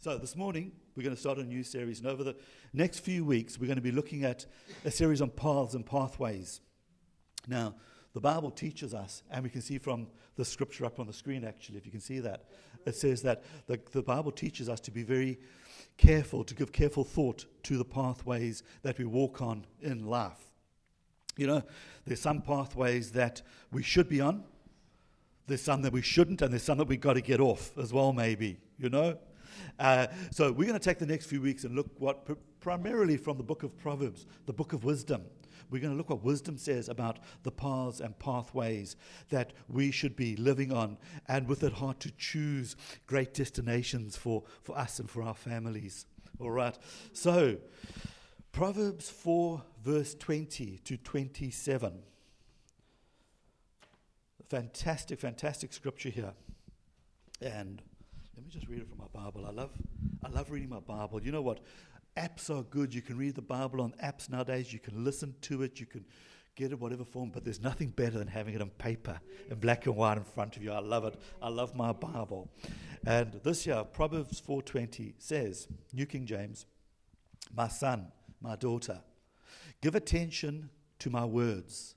So, this morning, we're going to start a new series. And over the next few weeks, we're going to be looking at a series on paths and pathways. Now, the Bible teaches us, and we can see from the scripture up on the screen, actually, if you can see that, it says that the, the Bible teaches us to be very careful, to give careful thought to the pathways that we walk on in life. You know, there's some pathways that we should be on, there's some that we shouldn't, and there's some that we've got to get off as well, maybe, you know? Uh, so we're going to take the next few weeks and look what, pr- primarily from the book of Proverbs, the book of wisdom. We're going to look what wisdom says about the paths and pathways that we should be living on, and with it heart to choose great destinations for, for us and for our families. All right. So, Proverbs 4, verse 20 to 27. Fantastic, fantastic scripture here. And let me just read it from my Bible. I love, I love reading my Bible. You know what? Apps are good. You can read the Bible on apps nowadays. You can listen to it. You can get it whatever form. But there's nothing better than having it on paper, in black and white in front of you. I love it. I love my Bible. And this year, Proverbs 4:20 says, New King James, "My son, my daughter, give attention to my words.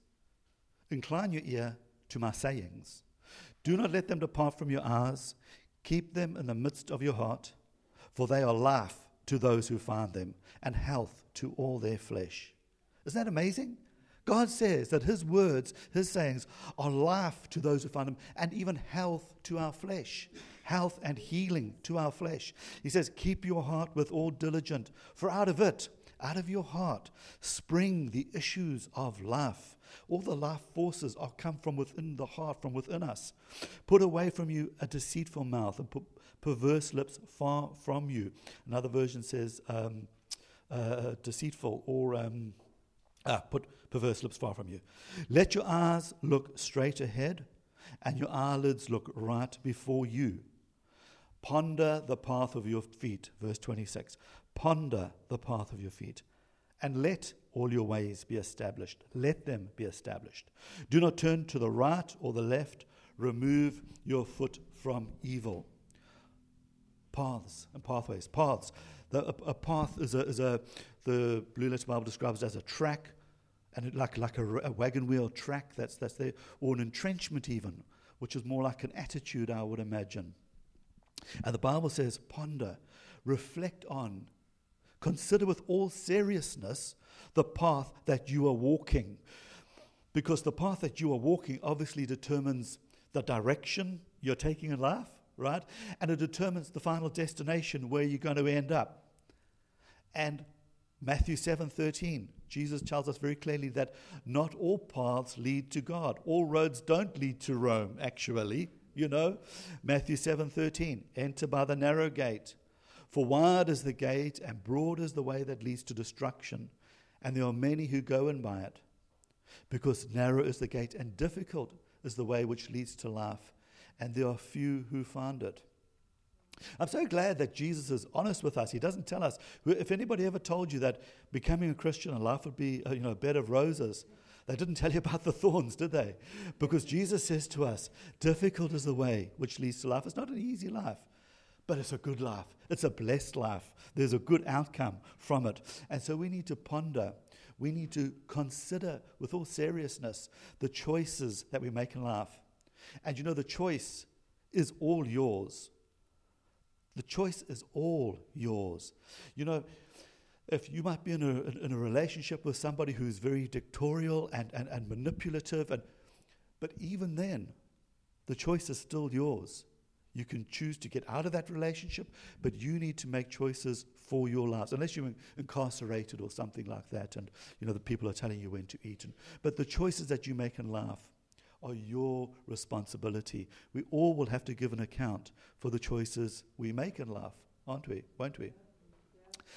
Incline your ear to my sayings. Do not let them depart from your eyes. Keep them in the midst of your heart, for they are life to those who find them and health to all their flesh. Isn't that amazing? God says that His words, His sayings, are life to those who find them and even health to our flesh. Health and healing to our flesh. He says, Keep your heart with all diligence, for out of it, out of your heart, spring the issues of life. All the life forces are come from within the heart, from within us. Put away from you a deceitful mouth and put perverse lips far from you. Another version says um, uh, deceitful or um, ah, put perverse lips far from you. Let your eyes look straight ahead and your eyelids look right before you. Ponder the path of your feet, verse 26. Ponder the path of your feet and let all your ways be established. Let them be established. Do not turn to the right or the left. Remove your foot from evil. Paths and pathways. Paths. The, a, a, path is a, is a, the Blue Letter Bible describes it as a track, and like, like a, a wagon wheel track that's, that's there, or an entrenchment even, which is more like an attitude, I would imagine. And the Bible says, ponder, reflect on, consider with all seriousness the path that you are walking. Because the path that you are walking obviously determines the direction you're taking in life, right? And it determines the final destination where you're going to end up. And Matthew 7:13, Jesus tells us very clearly that not all paths lead to God. All roads don't lead to Rome, actually, you know. Matthew 7:13, enter by the narrow gate. For wide is the gate and broad is the way that leads to destruction, and there are many who go in by it. Because narrow is the gate and difficult is the way which leads to life, and there are few who find it. I'm so glad that Jesus is honest with us. He doesn't tell us. If anybody ever told you that becoming a Christian and life would be uh, you know, a bed of roses, they didn't tell you about the thorns, did they? Because Jesus says to us, difficult is the way which leads to life. It's not an easy life, but it's a good life. It's a blessed life. There's a good outcome from it. And so we need to ponder. We need to consider with all seriousness the choices that we make in life. And you know, the choice is all yours. The choice is all yours. You know, if you might be in a, in a relationship with somebody who's very dictatorial and, and, and manipulative, and, but even then, the choice is still yours. You can choose to get out of that relationship, but you need to make choices for your lives, unless you're incarcerated or something like that, and you know the people are telling you when to eat. And, but the choices that you make in life are your responsibility. We all will have to give an account for the choices we make in life, aren't we? Won't we?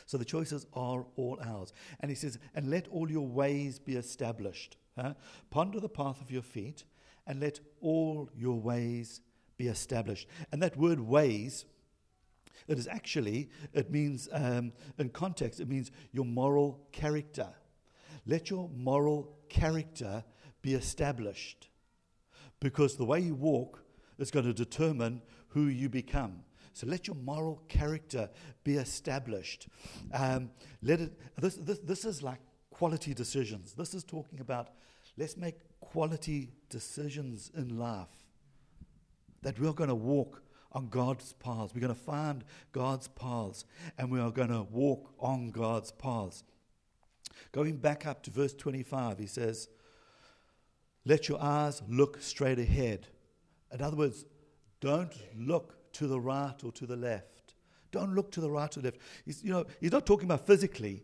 So the choices are all ours. And he says, and let all your ways be established. Huh? Ponder the path of your feet, and let all your ways be established. And that word ways, it is actually, it means, um, in context, it means your moral character. Let your moral character be established. Because the way you walk is going to determine who you become. So let your moral character be established. Um, let it, this, this, this is like quality decisions. This is talking about let's make quality decisions in life. That we're going to walk on God's paths. We're going to find God's paths and we are going to walk on God's paths. Going back up to verse 25, he says, Let your eyes look straight ahead. In other words, don't look to the right or to the left. Don't look to the right or left. He's, you know, he's not talking about physically,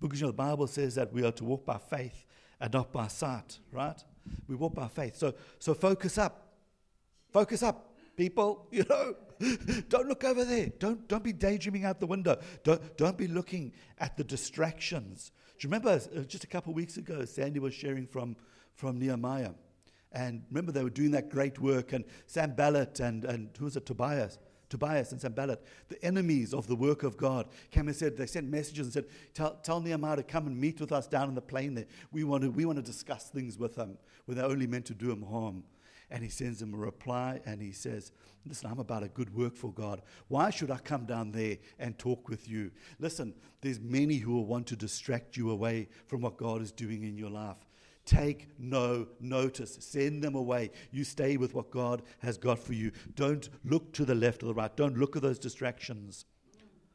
because you know, the Bible says that we are to walk by faith and not by sight, right? We walk by faith. So, so focus up. Focus up, people. You know, don't look over there. Don't, don't be daydreaming out the window. Don't, don't be looking at the distractions. Do you remember uh, just a couple of weeks ago, Sandy was sharing from, from Nehemiah? And remember, they were doing that great work, and Sanballat and, and who was it, Tobias? Tobias and Sanballat, the enemies of the work of God, came and said, they sent messages and said, tell, tell Nehemiah to come and meet with us down in the plain there. We want to, we want to discuss things with him when they're only meant to do him harm. And he sends him a reply and he says, Listen, I'm about a good work for God. Why should I come down there and talk with you? Listen, there's many who will want to distract you away from what God is doing in your life. Take no notice. Send them away. You stay with what God has got for you. Don't look to the left or the right. Don't look at those distractions.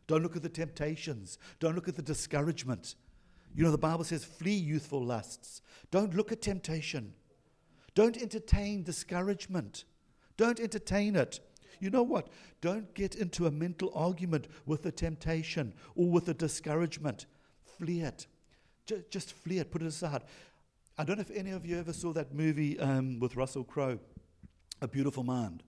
Don't look at the temptations. Don't look at the discouragement. You know, the Bible says, flee youthful lusts. Don't look at temptation. Don't entertain discouragement. Don't entertain it. You know what? Don't get into a mental argument with the temptation or with the discouragement. Flee it. Just flee it. Put it aside. I don't know if any of you ever saw that movie um, with Russell Crowe, A Beautiful Mind.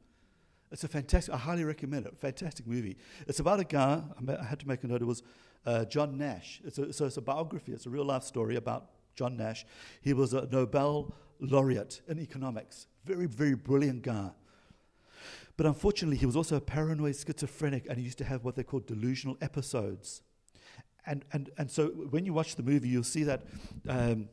It's a fantastic, I highly recommend it. Fantastic movie. It's about a guy, I had to make a note, it was uh, John Nash. It's a, so it's a biography, it's a real life story about John Nash. He was a Nobel laureate in economics. Very, very brilliant guy. But unfortunately, he was also a paranoid schizophrenic and he used to have what they call delusional episodes. And, and, and so when you watch the movie, you'll see that um,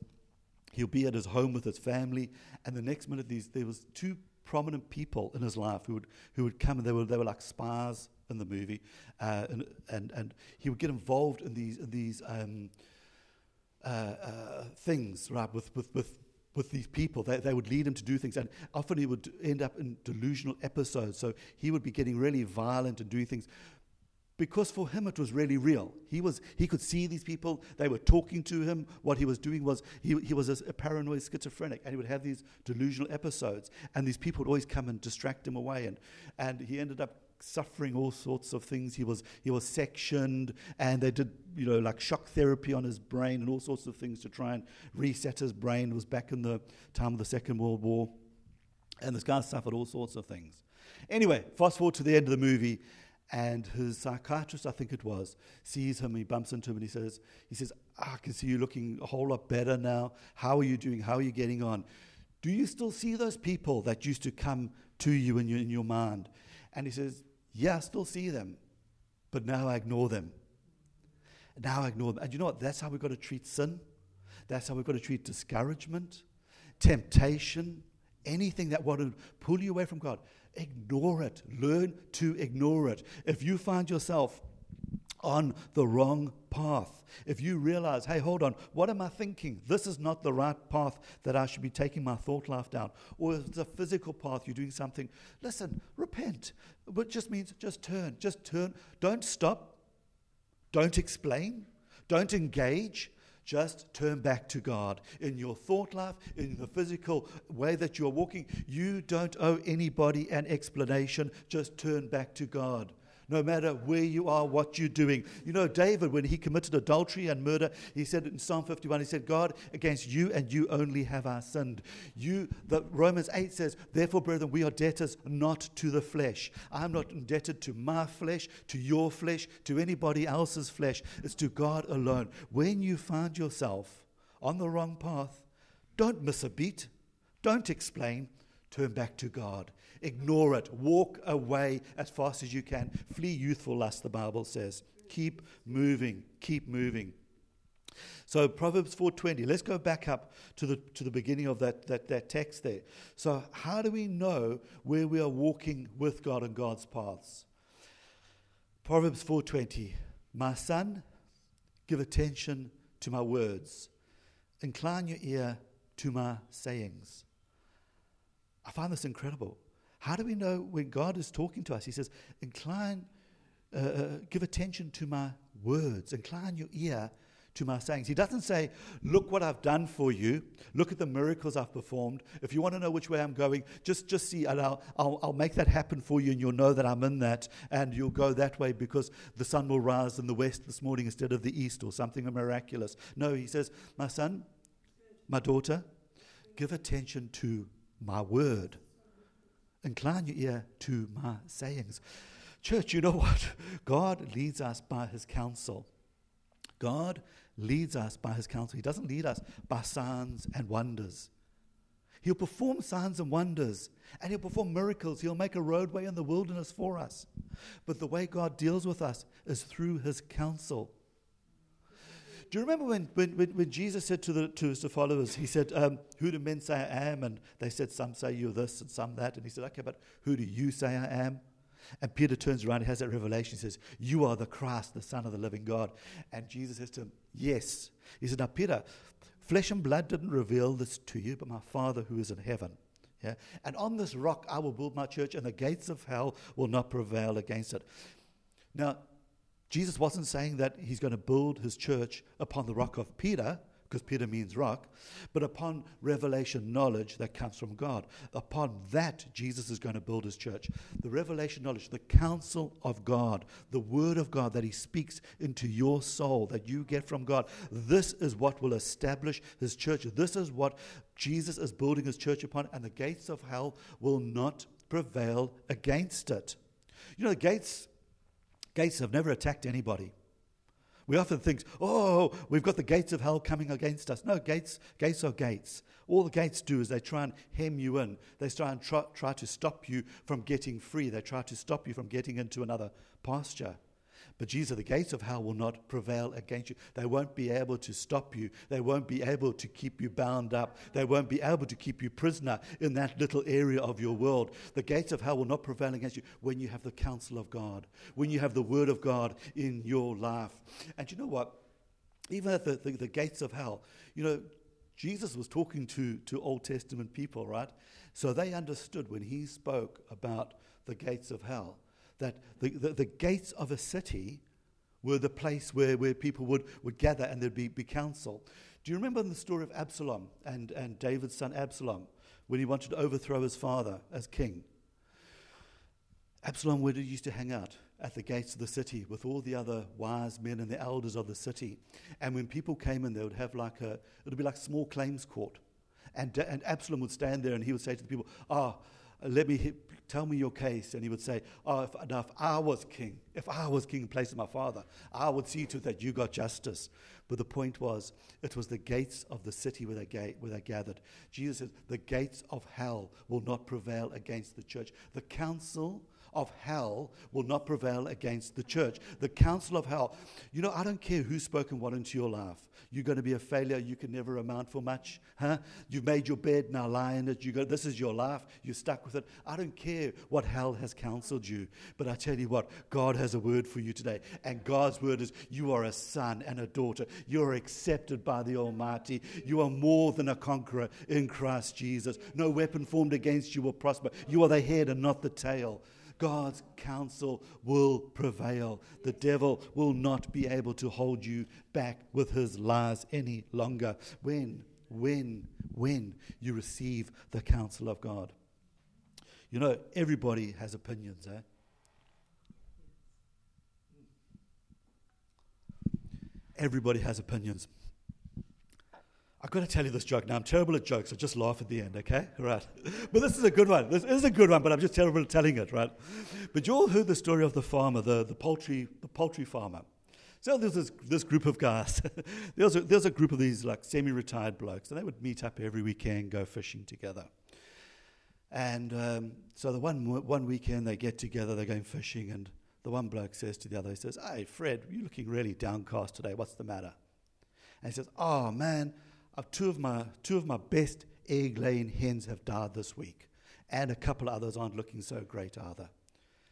He'll be at his home with his family, and the next minute these, there was two prominent people in his life who would, who would come, and they were, they were like spies in the movie, uh, and, and, and he would get involved in these, in these um, uh, uh, things, right, with, with, with, with these people. They, they would lead him to do things, and often he would end up in delusional episodes. So he would be getting really violent and doing things because for him it was really real. He, was, he could see these people, they were talking to him. What he was doing was he, he was a, a paranoid schizophrenic, and he would have these delusional episodes, and these people would always come and distract him away. And, and he ended up suffering all sorts of things. He was, he was sectioned, and they did, you know, like shock therapy on his brain and all sorts of things to try and reset his brain. It was back in the time of the Second World War. And this guy suffered all sorts of things. Anyway, fast forward to the end of the movie, and his psychiatrist, I think it was, sees him, he bumps into him, and he says, he says, ah, I can see you looking a whole lot better now. How are you doing? How are you getting on? Do you still see those people that used to come to you in your, in your mind? And he says, Yeah, I still see them, but now I ignore them. Now I ignore them. And you know what? That's how we've got to treat sin. That's how we've got to treat discouragement, temptation, anything that want to pull you away from God. Ignore it. Learn to ignore it. If you find yourself on the wrong path, if you realize, hey, hold on, what am I thinking? This is not the right path that I should be taking my thought life down. Or if it's a physical path, you're doing something, listen, repent. But just means just turn, just turn. Don't stop. Don't explain. Don't engage. Just turn back to God. In your thought life, in the physical way that you're walking, you don't owe anybody an explanation. Just turn back to God no matter where you are, what you're doing. You know, David, when he committed adultery and murder, he said in Psalm 51, he said, God, against you and you only have I sinned. You, the Romans 8 says, therefore, brethren, we are debtors not to the flesh. I'm not indebted to my flesh, to your flesh, to anybody else's flesh. It's to God alone. When you find yourself on the wrong path, don't miss a beat. Don't explain. Turn back to God. Ignore it. Walk away as fast as you can. Flee youthful lust, the Bible says. Keep moving. Keep moving. So Proverbs 4:20. Let's go back up to the to the beginning of that, that that text there. So how do we know where we are walking with God and God's paths? Proverbs 4:20 My son, give attention to my words. Incline your ear to my sayings. I find this incredible. How do we know when God is talking to us? He says, Incline, uh, uh, give attention to my words, incline your ear to my sayings. He doesn't say, Look what I've done for you. Look at the miracles I've performed. If you want to know which way I'm going, just, just see, and I'll, I'll, I'll make that happen for you, and you'll know that I'm in that, and you'll go that way because the sun will rise in the west this morning instead of the east, or something miraculous. No, he says, My son, my daughter, give attention to my word. Incline your ear to my sayings. Church, you know what? God leads us by his counsel. God leads us by his counsel. He doesn't lead us by signs and wonders. He'll perform signs and wonders, and he'll perform miracles. He'll make a roadway in the wilderness for us. But the way God deals with us is through his counsel. Do you remember when, when, when Jesus said to, the, to his followers, he said, um, Who do men say I am? And they said, Some say you're this and some that. And he said, Okay, but who do you say I am? And Peter turns around and has that revelation. He says, You are the Christ, the Son of the living God. And Jesus says to him, Yes. He said, Now, Peter, flesh and blood didn't reveal this to you, but my Father who is in heaven. Yeah? And on this rock I will build my church, and the gates of hell will not prevail against it. Now, Jesus wasn't saying that he's going to build his church upon the rock of Peter, because Peter means rock, but upon revelation knowledge that comes from God. Upon that, Jesus is going to build his church. The revelation knowledge, the counsel of God, the word of God that he speaks into your soul, that you get from God, this is what will establish his church. This is what Jesus is building his church upon, and the gates of hell will not prevail against it. You know, the gates Gates have never attacked anybody. We often think, oh, we've got the gates of hell coming against us. No, gates, gates are gates. All the gates do is they try and hem you in. They try and try, try to stop you from getting free. They try to stop you from getting into another pasture. But Jesus, the gates of hell will not prevail against you. They won't be able to stop you. They won't be able to keep you bound up. They won't be able to keep you prisoner in that little area of your world. The gates of hell will not prevail against you when you have the counsel of God, when you have the word of God in your life. And you know what? Even at the, the, the gates of hell, you know, Jesus was talking to, to Old Testament people, right? So they understood when he spoke about the gates of hell that the, the, the, gates of a city were the place where, where people would, would gather and there'd be, be council. Do you remember the story of Absalom and, and David's son Absalom when he wanted to overthrow his father as king? Absalom would used to hang out at the gates of the city with all the other wise men and the elders of the city. And when people came in, they would have like a, it would be like a small claims court. And, and Absalom would stand there and he would say to the people, Ah, oh, let me tell me your case. And he would say, Oh, if, now if I was king, if I was king in place of my father, I would see to it that you got justice. But the point was, it was the gates of the city where they, ga- where they gathered. Jesus said, The gates of hell will not prevail against the church. The council of hell will not prevail against the church. The council of hell. You know, I don't care who's spoken what into your life. You're going to be a failure. You can never amount for much. Huh? You've made your bed, now lie in it. You go, this is your life. You're stuck with it. I don't care what hell has counseled you. But I tell you what, God has a word for you today. And God's word is you are a son and a daughter. You're accepted by the Almighty. You are more than a conqueror in Christ Jesus. No weapon formed against you will prosper. You are the head and not the tail. God's counsel will prevail. The devil will not be able to hold you back with his lies any longer. When, when, when you receive the counsel of God. You know, everybody has opinions, eh? Everybody has opinions. I've got to tell you this joke. Now, I'm terrible at jokes, so just laugh at the end, okay? Right. But this is a good one. This is a good one, but I'm just terrible at telling it, right? But you all heard the story of the farmer, the, the, poultry, the poultry farmer. So there's this, this group of guys. there's, a, there's a group of these like semi-retired blokes, and they would meet up every weekend, go fishing together. And um, so the one, one weekend they get together, they're going fishing, and the one bloke says to the other, he says, Hey, Fred, you're looking really downcast today. What's the matter? And he says, Oh, man, uh, two of my two of my best egg laying hens have died this week, and a couple of others aren't looking so great either.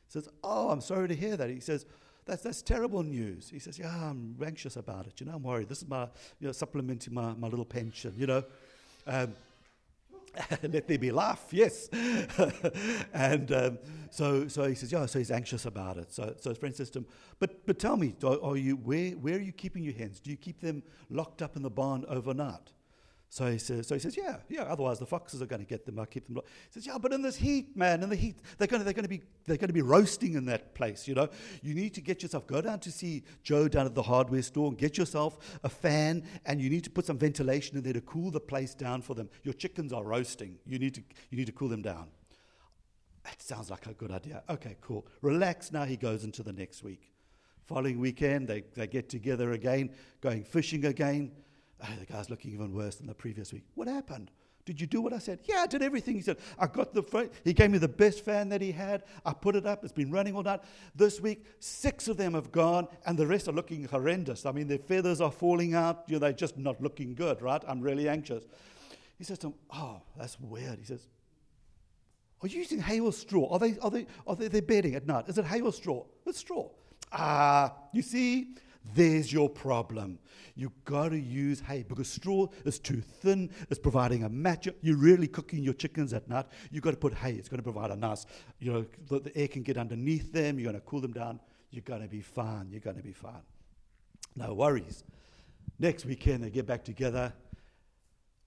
He says, "Oh, I'm sorry to hear that." He says, that's, that's terrible news. He says, Yeah, I'm anxious about it. You know, I'm worried. This is my, you know, supplementing my, my little pension, you know. Um, let there be laugh, yes. and um, so, so he says, yeah, so he's anxious about it. So, so his friend says to him, but, but tell me, are, are you, where, where are you keeping your hens? Do you keep them locked up in the barn overnight? So he says, so he says, yeah, yeah. Otherwise, the foxes are going to get them. I keep them. He says, yeah, but in this heat, man, in the heat, they're going to, they're going to be, they're going to be roasting in that place. You know, you need to get yourself. Go down to see Joe down at the hardware store and get yourself a fan, and you need to put some ventilation in there to cool the place down for them. Your chickens are roasting. You need to, you need to cool them down. That sounds like a good idea. Okay, cool. Relax. Now he goes into the next week. Following weekend, they, they get together again, going fishing again. Oh, the guy's looking even worse than the previous week. What happened? Did you do what I said? Yeah, I did everything. He said, I got the. He gave me the best fan that he had. I put it up. It's been running all night. This week, six of them have gone, and the rest are looking horrendous. I mean, their feathers are falling out. You know, they're just not looking good, right? I'm really anxious. He says to him, Oh, that's weird. He says, Are you using hay or straw? Are they, are they, are they they're bedding at night? Is it hay or straw? It's straw. Ah, you see, there's your problem. You've got to use hay because straw is too thin. It's providing a match. You're really cooking your chickens at night. You've got to put hay. It's going to provide a nice, you know, the, the air can get underneath them. You're going to cool them down. You're going to be fine. You're going to be fine. No worries. Next weekend, they get back together.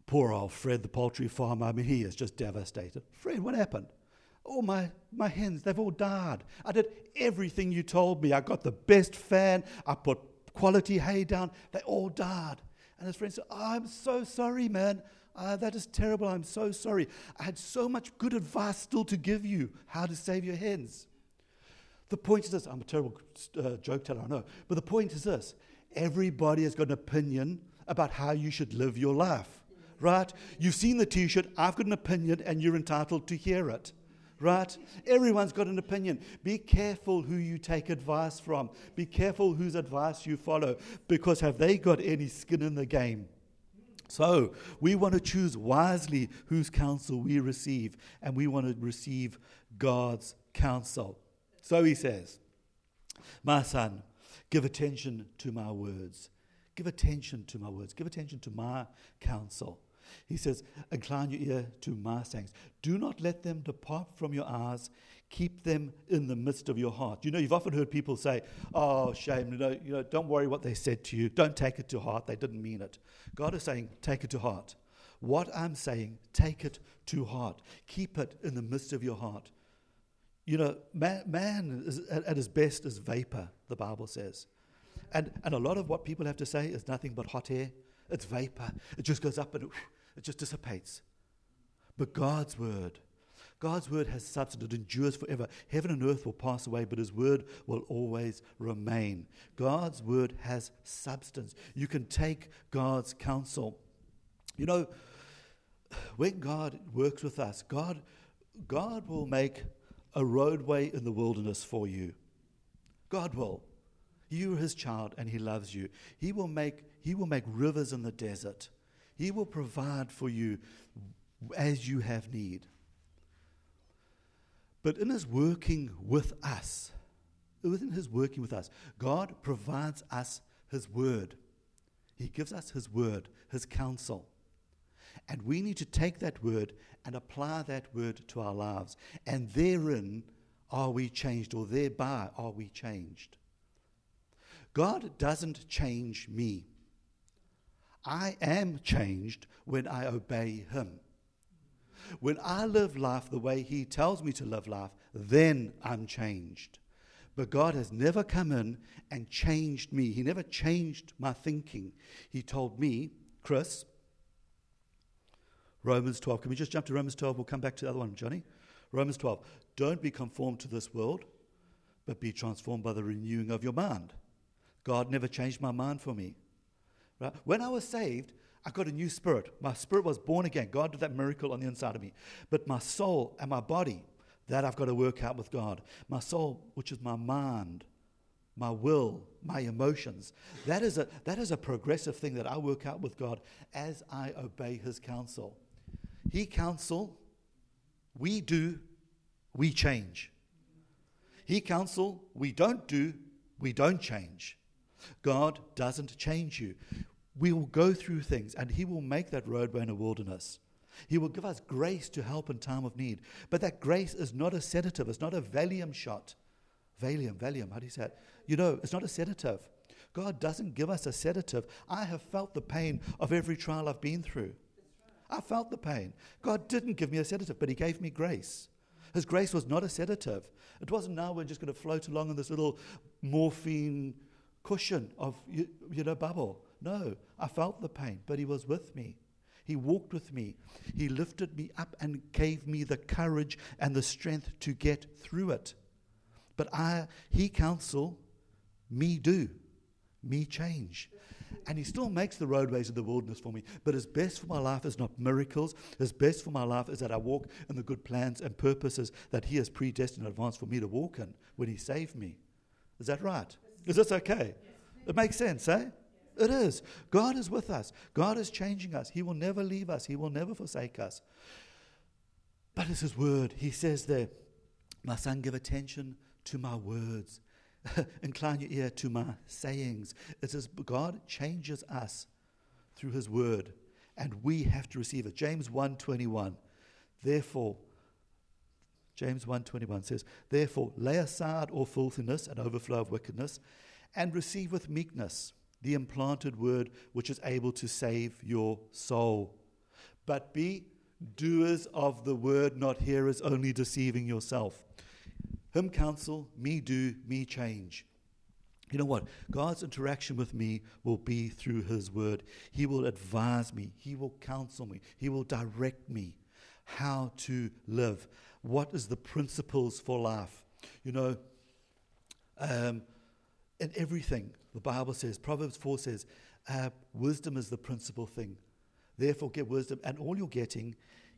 Poor old Fred, the poultry farmer, I mean, he is just devastated. Fred, what happened? Oh, my, my hens, they've all died. I did everything you told me. I got the best fan. I put quality hay down. They all died. And his friend said, oh, I'm so sorry, man. Uh, that is terrible. I'm so sorry. I had so much good advice still to give you how to save your hens. The point is this I'm a terrible uh, joke teller, I know. But the point is this everybody has got an opinion about how you should live your life, right? You've seen the t shirt, I've got an opinion, and you're entitled to hear it right? Everyone's got an opinion. Be careful who you take advice from. Be careful whose advice you follow because have they got any skin in the game? So, we want to choose wisely whose counsel we receive, and we want to receive God's counsel. So he says, My son, give attention to my words. Give attention to my words. Give attention to my counsel. He says, Incline your ear to my sayings. Do not let them depart from your eyes. Keep them in the midst of your heart. You know, you've often heard people say, Oh, shame. You know, you know, don't worry what they said to you. Don't take it to heart. They didn't mean it. God is saying, Take it to heart. What I'm saying, take it to heart. Keep it in the midst of your heart. You know, man, man is, at his best is vapor, the Bible says. And, and a lot of what people have to say is nothing but hot air. It's vapor. It just goes up and it just dissipates. But God's word, God's word has substance. It endures forever. Heaven and earth will pass away, but his word will always remain. God's word has substance. You can take God's counsel. You know, when God works with us, God, God will make a roadway in the wilderness for you. God will. You are his child and he loves you. He will make, he will make rivers in the desert. He will provide for you as you have need. But in His working with us, within His working with us, God provides us His word. He gives us His word, His counsel. And we need to take that word and apply that word to our lives. And therein are we changed, or thereby are we changed. God doesn't change me. I am changed when I obey Him. When I live life the way He tells me to live life, then I'm changed. But God has never come in and changed me. He never changed my thinking. He told me, Chris, Romans 12. Can we just jump to Romans 12? We'll come back to the other one, Johnny. Romans 12. Don't be conformed to this world, but be transformed by the renewing of your mind. God never changed my mind for me. Right? When I was saved, I got a new spirit. My spirit was born again. God did that miracle on the inside of me. But my soul and my body, that I've got to work out with God. My soul, which is my mind, my will, my emotions, that is a, that is a progressive thing that I work out with God as I obey His counsel. He counsel, we do, we change. He counsel, we don't do, we don't change. God doesn't change you. We will go through things, and He will make that roadway in a wilderness. He will give us grace to help in time of need. But that grace is not a sedative, it's not a Valium shot. Valium, Valium, how do you say it? You know, it's not a sedative. God doesn't give us a sedative. I have felt the pain of every trial I've been through. I felt the pain. God didn't give me a sedative, but He gave me grace. His grace was not a sedative. It wasn't now we're just going to float along in this little morphine cushion of, you, you know, bubble. No, I felt the pain, but He was with me. He walked with me. He lifted me up and gave me the courage and the strength to get through it. But I, He counsel, me do, me change. And He still makes the roadways of the wilderness for me. But His best for my life is not miracles. His best for my life is that I walk in the good plans and purposes that He has predestined in advance for me to walk in when He saved me. Is that right? Is this okay? It makes sense, eh? It is. God is with us. God is changing us. He will never leave us. He will never forsake us. But it's His word. He says there, My son, give attention to my words. Incline your ear to my sayings. It says God changes us through His word, and we have to receive it. James 1:21. Therefore, James 1:21 says, Therefore, lay aside all filthiness and overflow of wickedness, and receive with meekness the implanted word which is able to save your soul. But be doers of the word, not hearers, only deceiving yourself. Him counsel, me do, me change. You know what? God's interaction with me will be through His Word. He will advise me, He will counsel me, He will direct me how to live. What is the principles for life? You know, um, in everything, the Bible says, Proverbs 4 says, uh, wisdom is the principal thing. Therefore, get wisdom, and all you're getting,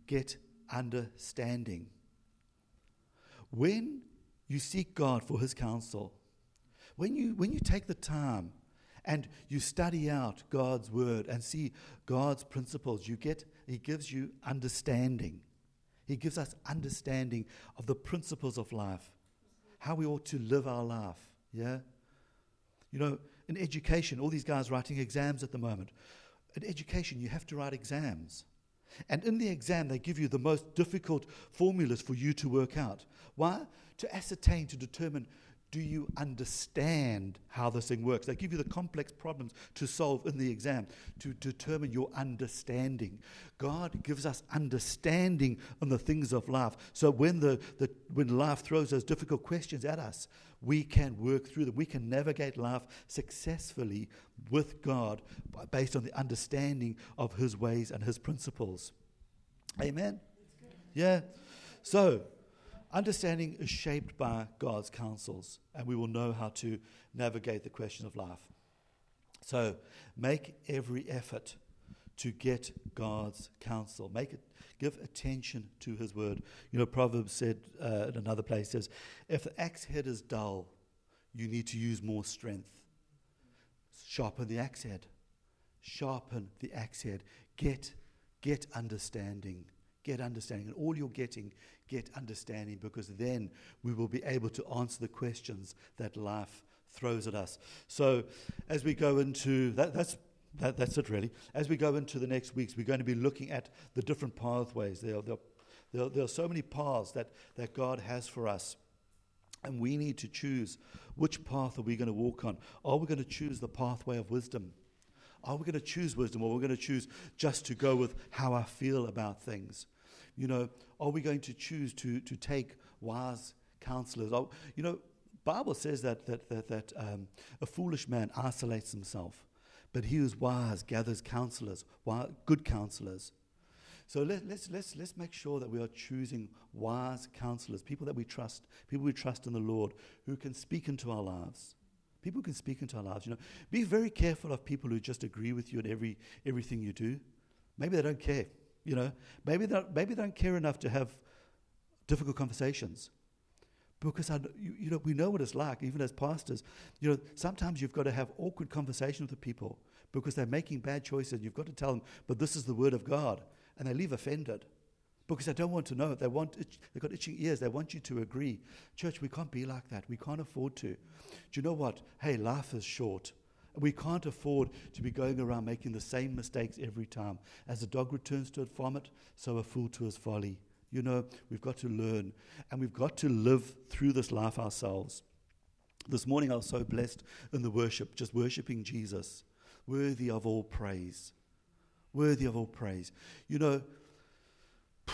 get understanding. When you seek God for His counsel, when you, when you take the time and you study out God's word and see God's principles, you get, He gives you understanding. He gives us understanding of the principles of life, how we ought to live our life. Yeah? You know, in education, all these guys writing exams at the moment. In education, you have to write exams. And in the exam, they give you the most difficult formulas for you to work out. Why? To ascertain, to determine do you understand how this thing works? They give you the complex problems to solve in the exam to determine your understanding. God gives us understanding on the things of life. So when, the, the, when life throws those difficult questions at us, we can work through them. We can navigate life successfully with God based on the understanding of His ways and His principles. Amen? Yeah. So, understanding is shaped by God's counsels, and we will know how to navigate the question of life. So, make every effort to get God's counsel. Make it, give attention to His word. You know, Proverbs said uh, in another place says, if the axe head is dull, you need to use more strength. Sharpen the axe head. Sharpen the axe head. Get, get understanding. Get understanding. And all you're getting, get understanding because then we will be able to answer the questions that life throws at us. So as we go into that, that's that, that's it really. As we go into the next weeks, we're going to be looking at the different pathways. There are, there, there, there are so many paths that, that God has for us. And we need to choose which path are we going to walk on. Are we going to choose the pathway of wisdom? Are we going to choose wisdom or are we going to choose just to go with how I feel about things? You know, are we going to choose to, to take wise counselors? Are, you know, Bible says that, that, that, that um, a foolish man isolates himself. But he who's wise gathers counselors, good counselors. So let, let's, let's, let's make sure that we are choosing wise counselors, people that we trust, people we trust in the Lord, who can speak into our lives. People who can speak into our lives. You know, be very careful of people who just agree with you in every, everything you do. Maybe they don't care. You know, maybe they, maybe they don't care enough to have difficult conversations because I, you, know we know what it's like even as pastors you know sometimes you've got to have awkward conversations with people because they're making bad choices you've got to tell them but this is the word of god and they leave offended because they don't want to know. They want itch, they've got itching ears. They want you to agree. Church, we can't be like that. We can't afford to. Do you know what? Hey, life is short. We can't afford to be going around making the same mistakes every time. As a dog returns to its vomit, so a fool to his folly. You know, we've got to learn and we've got to live through this life ourselves. This morning I was so blessed in the worship, just worshiping Jesus, worthy of all praise. Worthy of all praise. You know,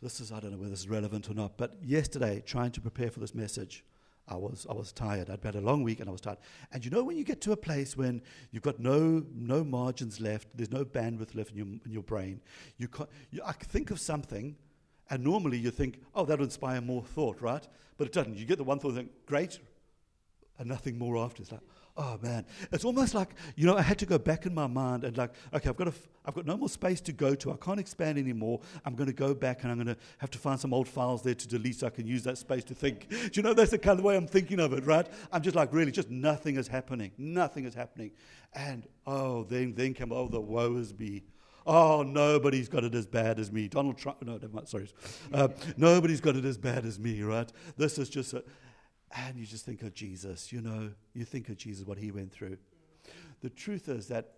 this is, I don't know whether this is relevant or not, but yesterday, trying to prepare for this message, I was, I was tired. I'd had a long week and I was tired. And you know when you get to a place when you've got no, no margins left, there's no bandwidth left in your, in your brain, you, you I think of something, and normally you think, oh, that'll inspire more thought, right? But it doesn't. You get the one thought and think, great, and nothing more after. It's like, oh man, it's almost like you know I had to go back in my mind and like, okay, I've got a, I've got no more space to go to. I can't expand anymore. I'm going to go back and I'm going to have to find some old files there to delete so I can use that space to think. Do you know that's the kind of way I'm thinking of it, right? I'm just like really, just nothing is happening. Nothing is happening, and oh, then then come oh the woe is me. Oh, nobody's got it as bad as me. Donald Trump, no, no sorry. Uh, nobody's got it as bad as me, right? This is just a, and you just think of Jesus, you know, you think of Jesus, what he went through. The truth is that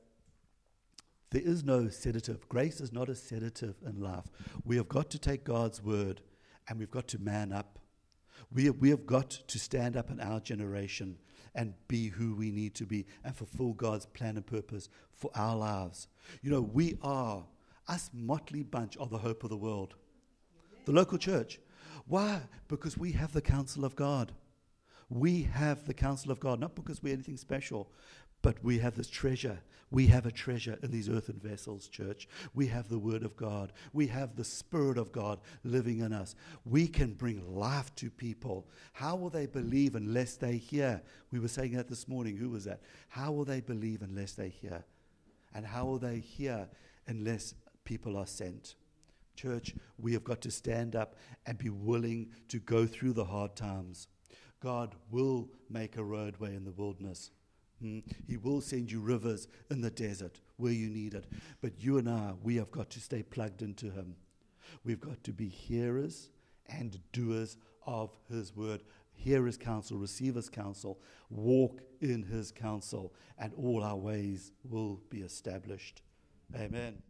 there is no sedative. Grace is not a sedative in life. We have got to take God's word and we've got to man up. We have, we have got to stand up in our generation and be who we need to be and fulfill God's plan and purpose for our lives. You know, we are, us motley bunch, are the hope of the world. The local church. Why? Because we have the counsel of God. We have the counsel of God, not because we're anything special, but we have this treasure. We have a treasure in these earthen vessels, church. We have the Word of God. We have the Spirit of God living in us. We can bring life to people. How will they believe unless they hear? We were saying that this morning. Who was that? How will they believe unless they hear? And how will they hear unless people are sent? Church, we have got to stand up and be willing to go through the hard times. God will make a roadway in the wilderness. Hmm? He will send you rivers in the desert where you need it. But you and I, we have got to stay plugged into Him. We've got to be hearers and doers of His word. Hear His counsel, receive His counsel, walk in His counsel, and all our ways will be established. Amen.